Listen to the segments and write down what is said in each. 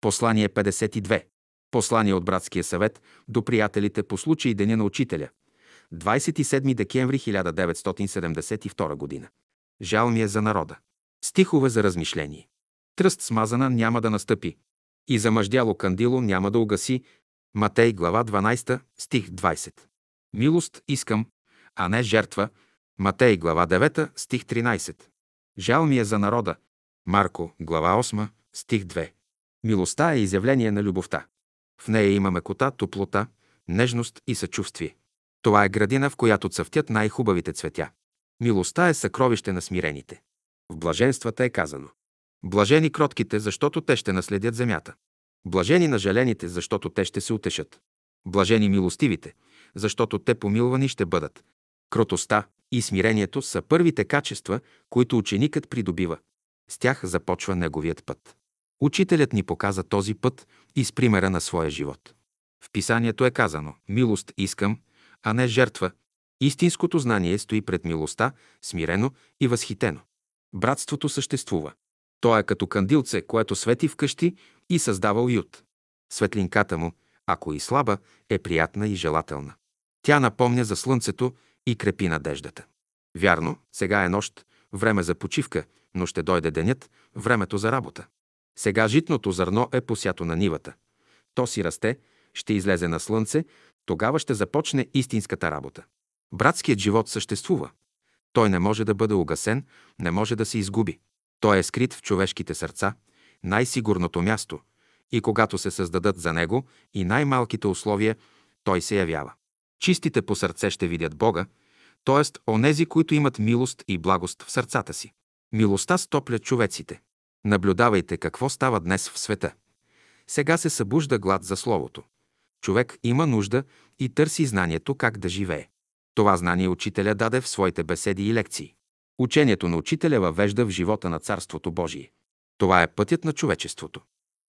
Послание 52. Послание от Братския съвет до приятелите по случай Деня на Учителя. 27 декември 1972 година. Жал ми е за народа. Стихове за размишление. Тръст смазана няма да настъпи. И замъждяло кандило няма да угаси. Матей, глава 12, стих 20. Милост искам, а не жертва. Матей, глава 9, стих 13. Жал ми е за народа. Марко, глава 8, стих 2. Милостта е изявление на любовта. В нея има мекота, топлота, нежност и съчувствие. Това е градина, в която цъфтят най-хубавите цветя. Милостта е съкровище на смирените. В блаженствата е казано. Блажени кротките, защото те ще наследят земята. Блажени на жалените, защото те ще се утешат. Блажени милостивите, защото те помилвани ще бъдат. Кротостта и смирението са първите качества, които ученикът придобива. С тях започва неговият път. Учителят ни показа този път и с примера на своя живот. В писанието е казано «Милост искам, а не жертва». Истинското знание стои пред милостта, смирено и възхитено. Братството съществува. То е като кандилце, което свети вкъщи и създава уют. Светлинката му, ако и слаба, е приятна и желателна. Тя напомня за слънцето и крепи надеждата. Вярно, сега е нощ, време за почивка, но ще дойде денят, времето за работа. Сега житното зърно е посято на нивата. То си расте, ще излезе на слънце, тогава ще започне истинската работа. Братският живот съществува. Той не може да бъде угасен, не може да се изгуби. Той е скрит в човешките сърца, най-сигурното място, и когато се създадат за него и най-малките условия, той се явява. Чистите по сърце ще видят Бога, т.е. онези, които имат милост и благост в сърцата си. Милостта стопля човеците. Наблюдавайте какво става днес в света. Сега се събужда глад за Словото. Човек има нужда и търси знанието как да живее. Това знание учителя даде в своите беседи и лекции. Учението на учителя въвежда в живота на Царството Божие. Това е пътят на човечеството.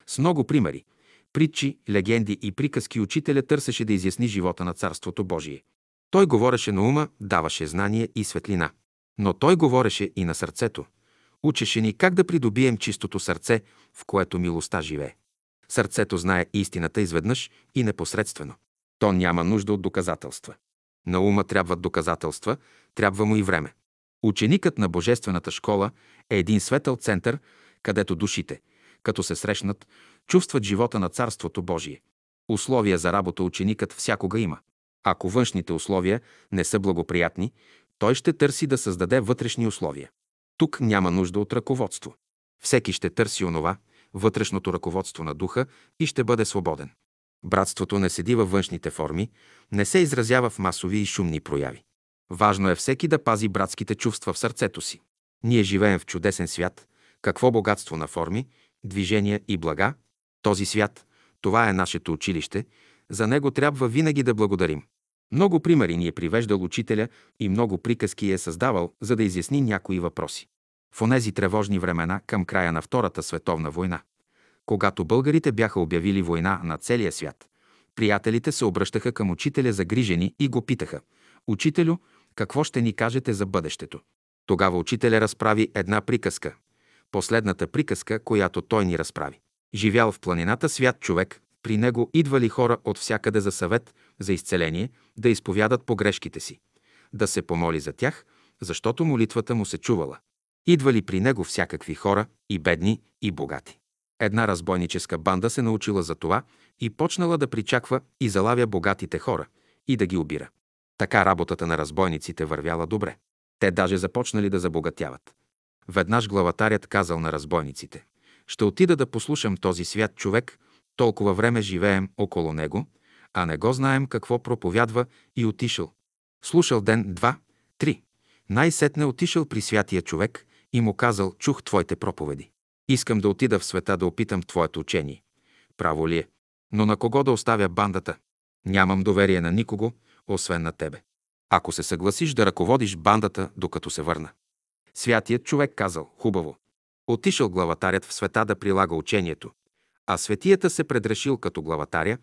С много примери, притчи, легенди и приказки учителя търсеше да изясни живота на Царството Божие. Той говореше на ума, даваше знание и светлина. Но той говореше и на сърцето. Учеше ни как да придобием чистото сърце, в което милостта живее. Сърцето знае истината изведнъж и непосредствено. То няма нужда от доказателства. На ума трябват доказателства, трябва му и време. Ученикът на Божествената школа е един светъл център, където душите, като се срещнат, чувстват живота на Царството Божие. Условия за работа ученикът всякога има. Ако външните условия не са благоприятни, той ще търси да създаде вътрешни условия. Тук няма нужда от ръководство. Всеки ще търси онова, вътрешното ръководство на духа и ще бъде свободен. Братството не седи във външните форми, не се изразява в масови и шумни прояви. Важно е всеки да пази братските чувства в сърцето си. Ние живеем в чудесен свят. Какво богатство на форми, движения и блага. Този свят, това е нашето училище. За него трябва винаги да благодарим. Много примери ни е привеждал учителя и много приказки е създавал, за да изясни някои въпроси. В онези тревожни времена към края на Втората световна война, когато българите бяха обявили война на целия свят, приятелите се обръщаха към учителя загрижени и го питаха «Учителю, какво ще ни кажете за бъдещето?» Тогава учителя разправи една приказка, последната приказка, която той ни разправи. Живял в планината свят човек, при него идвали хора от всякъде за съвет, за изцеление, да изповядат погрешките си, да се помоли за тях, защото молитвата му се чувала. Идвали при него всякакви хора, и бедни, и богати. Една разбойническа банда се научила за това и почнала да причаква и залавя богатите хора и да ги обира. Така работата на разбойниците вървяла добре. Те даже започнали да забогатяват. Веднъж главатарят казал на разбойниците – ще отида да послушам този свят човек, толкова време живеем около него, а не го знаем какво проповядва и отишъл. Слушал ден, два, три. Най-сетне отишъл при святия човек и му казал, чух твоите проповеди. Искам да отида в света да опитам твоето учение. Право ли е? Но на кого да оставя бандата? Нямам доверие на никого, освен на тебе. Ако се съгласиш да ръководиш бандата, докато се върна. Святият човек казал, хубаво. Отишъл главатарят в света да прилага учението, а светията се предрешил като главатаря,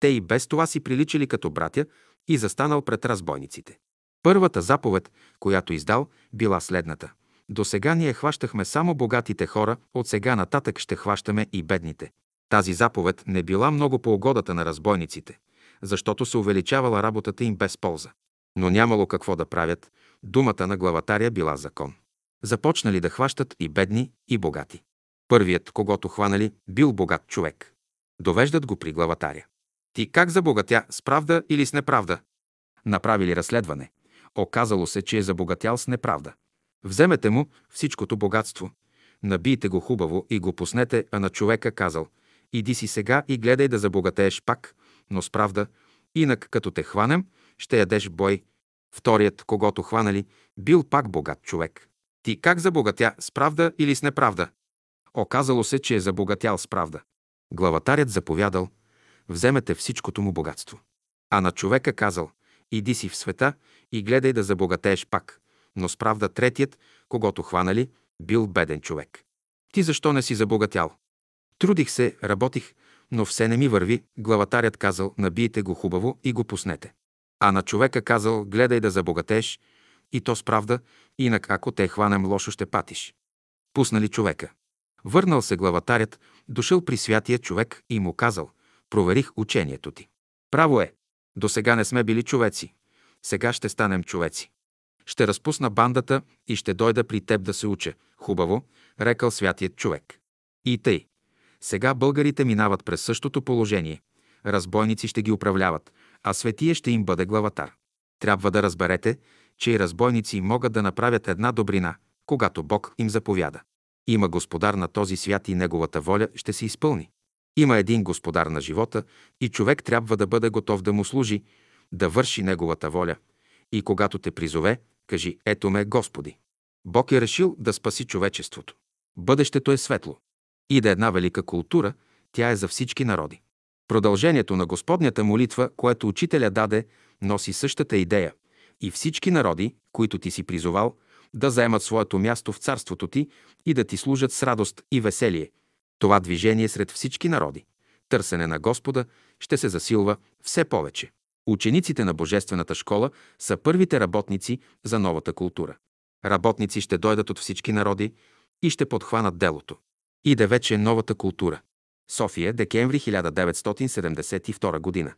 те и без това си приличали като братя и застанал пред разбойниците. Първата заповед, която издал, била следната. До сега ние хващахме само богатите хора, от сега нататък ще хващаме и бедните. Тази заповед не била много по угодата на разбойниците, защото се увеличавала работата им без полза. Но нямало какво да правят, думата на главатаря била закон. Започнали да хващат и бедни, и богати. Първият, когато хванали, бил богат човек. Довеждат го при главатаря. Ти как забогатя, с правда или с неправда? Направили разследване. Оказало се, че е забогатял с неправда. Вземете му всичкото богатство. Набийте го хубаво и го пуснете, а на човека казал – иди си сега и гледай да забогатееш пак, но с правда, инак като те хванем, ще ядеш бой. Вторият, когато хванали, бил пак богат човек. Ти как забогатя, с правда или с неправда? Оказало се, че е забогатял с правда. Главатарят заповядал, вземете всичкото му богатство. А на човека казал, иди си в света и гледай да забогатееш пак. Но с правда третият, когато хванали, бил беден човек. Ти защо не си забогатял? Трудих се, работих, но все не ми върви, главатарят казал, набийте го хубаво и го пуснете. А на човека казал, гледай да забогатееш, и то с правда, инак ако те хванем лошо ще патиш. Пуснали човека. Върнал се главатарят, дошъл при святия човек и му казал, проверих учението ти. Право е, до сега не сме били човеци, сега ще станем човеци. Ще разпусна бандата и ще дойда при теб да се уча. Хубаво, рекал святият човек. И тъй. Сега българите минават през същото положение. Разбойници ще ги управляват, а светия ще им бъде главатар. Трябва да разберете, че и разбойници могат да направят една добрина, когато Бог им заповяда. Има господар на този свят и неговата воля ще се изпълни. Има един господар на живота и човек трябва да бъде готов да му служи, да върши неговата воля. И когато те призове, кажи «Ето ме, Господи». Бог е решил да спаси човечеството. Бъдещето е светло. И да една велика култура, тя е за всички народи. Продължението на Господнята молитва, което учителя даде, носи същата идея и всички народи, които ти си призовал, да заемат своето място в царството ти и да ти служат с радост и веселие. Това движение сред всички народи, търсене на Господа, ще се засилва все повече. Учениците на Божествената школа са първите работници за новата култура. Работници ще дойдат от всички народи и ще подхванат делото. Иде вече новата култура. София, декември 1972 година.